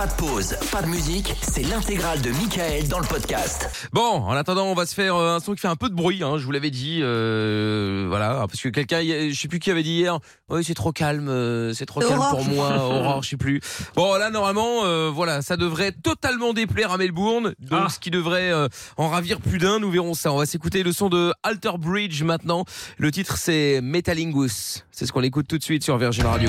Pas de pause, pas de musique, c'est l'intégrale de Michael dans le podcast. Bon, en attendant, on va se faire euh, un son qui fait un peu de bruit. Hein, je vous l'avais dit, euh, voilà, parce que quelqu'un, je sais plus qui avait dit hier. Oui, c'est trop calme, euh, c'est trop calme pour moi, Aurore, je sais plus. Bon, là, normalement, euh, voilà, ça devrait totalement déplaire à Melbourne, donc Ah. ce qui devrait euh, en ravir plus d'un. Nous verrons ça. On va s'écouter le son de Alter Bridge maintenant. Le titre, c'est Metalingus. C'est ce qu'on écoute tout de suite sur Virgin Radio.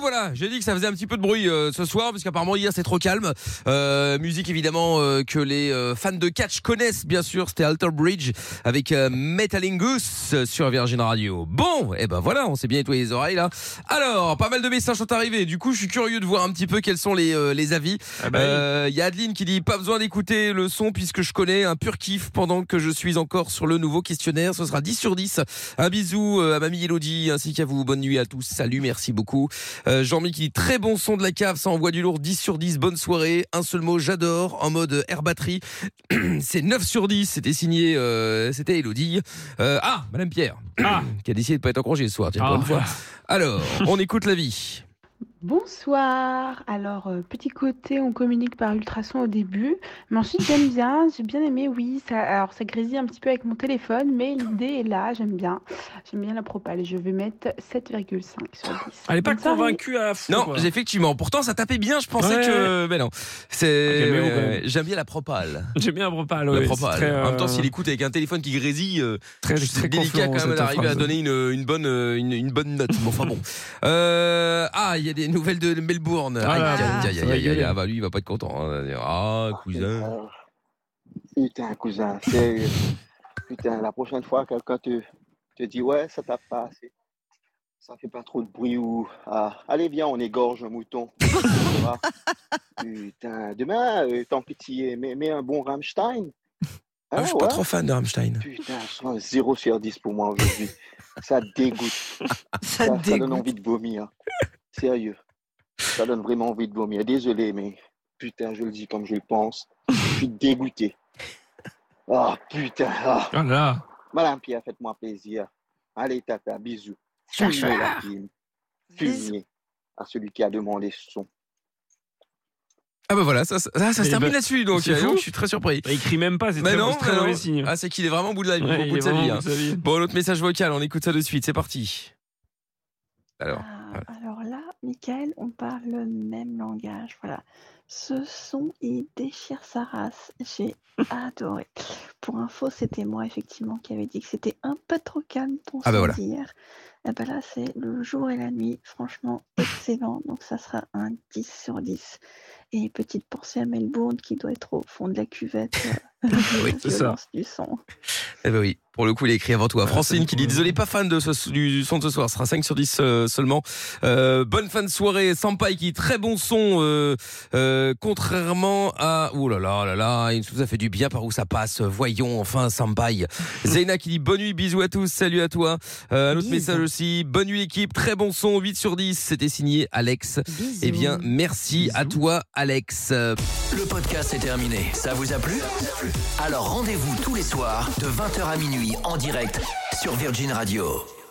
Voilà, j'ai dit que ça faisait un petit peu de bruit euh, ce soir, parce qu'apparemment hier c'est trop calme. Euh, musique évidemment euh, que les euh, fans de catch connaissent bien sûr, c'était Alter Bridge avec euh, Metalingus sur Virgin Radio. Bon, et ben voilà, on s'est bien nettoyé les oreilles là. Alors, pas mal de messages sont arrivés, du coup je suis curieux de voir un petit peu quels sont les, euh, les avis. Ah bah Euh, Il y a Adeline qui dit pas besoin d'écouter le son puisque je connais un pur kiff pendant que je suis encore sur le nouveau questionnaire. Ce sera 10 sur 10. Un bisou à mamie Elodie ainsi qu'à vous. Bonne nuit à tous. Salut, merci beaucoup. Euh, Jean-Mi qui dit très bon son de la cave, ça envoie du lourd. 10 sur 10, bonne soirée. Un seul mot, j'adore. En mode air batterie. C'est 9 sur 10. C'était signé, euh, c'était Elodie. Euh, ah, Madame Pierre. Ah. qui a décidé de pas être en congé ce soir. Tiens, pour Ah. une fois. Alors, on écoute la vie. Bonsoir. Alors, euh, petit côté, on communique par ultrason au début, mais ensuite j'aime bien, j'ai bien aimé, oui. Ça, alors, ça grésille un petit peu avec mon téléphone, mais l'idée est là, j'aime bien. J'aime bien la propale. Je vais mettre 7,5 sur 10. Elle est pas convaincue à fond. Non, quoi. effectivement. Pourtant, ça tapait bien. Je pensais Ouais, que, mais non. C'est. Ah, euh. J'aime bien la propale. J'aime bien la propale. La ouais, propale. c'est très, En même temps, euh, s'il écoute avec un téléphone qui grésille, euh, très, c'est très délicat quand même d'arriver à donner une, une bonne une, une bonne note. Bon, enfin bon. Euh, ah, il y a des nouvelles de Melbourne. Ah, Aïe, là, aïe, ça aïe, va aïe, aïe, aïe, gueuler. Ah bah lui, il va pas être content. hein. Ah, cousin. Putain, cousin, sérieux. Putain, la prochaine fois, quelqu'un te, te dit Ouais, ça tape pas assez. Ça fait pas trop de bruit ou. Ah, allez, viens, on égorge un mouton. Tu vois. Putain, demain, euh, tant pitié, mets, mets un bon Rammstein. Ah, je suis pas ouais. trop fan de Rammstein. Putain, c'est un 0 sur 10 pour moi aujourd'hui. Ça dégoûte. Ça Ça, ça donne envie de vomir. Sérieux. Ça donne vraiment envie de vomir. Désolé, mais putain, je le dis comme je le pense. Je suis dégoûté. Oh putain. ah. Oh là là. Madame Pierre, faites-moi plaisir. Allez, tata, bisous. Chouin. la team. À celui qui a demandé son. Ah bah voilà, ça, ça, ça, se Eh termine ben, là-dessus. Donc, euh, je suis très surpris. Bah, il crie même pas, c'est Mais très, non, très mauvais signe. Ah, c'est qu'il est vraiment au bout de la vie, Ouais, au il bout de est sa vraiment vie. au hein. vie. Bon, l'autre message vocal, on écoute ça de suite. C'est parti. Alors. Ah, Michael, on parle le même langage. Voilà. Ce son, il déchire sa race. J'ai adoré. Pour info, c'était moi, effectivement, qui avait dit que c'était un peu trop calme ton Ah bah son voilà. d'hier. Et ben là, c'est le jour et la nuit. Franchement, excellent. Donc, ça sera un 10 sur 10. Et petite pensée à Melbourne qui doit être au fond de la cuvette. euh, Oui, c'est ça. du son. Eh ben oui, pour le coup, il est écrit avant toi. Ouais, Francine c'est qui dit désolé, pas fan de ce, du, du son de ce soir. Ce sera 5 sur 10 euh, seulement. Euh, bonne fin de soirée. Sampai qui dit très bon son. Euh, contrairement à oh là là là là, il nous a fait du bien par où ça passe. Voyons enfin Sampai. Zeyna qui dit bonne nuit, bisous à tous, salut à toi. Euh, un autre Bisous. message aussi. Bonne nuit l'équipe, très bon son, 8 sur 10. C'était signé Alex. Bisous. Eh bien, merci à toi, Alex. Le podcast est terminé. Ça vous a plu? Alors rendez-vous tous les soirs de 20h à minuit en direct sur Virgin Radio.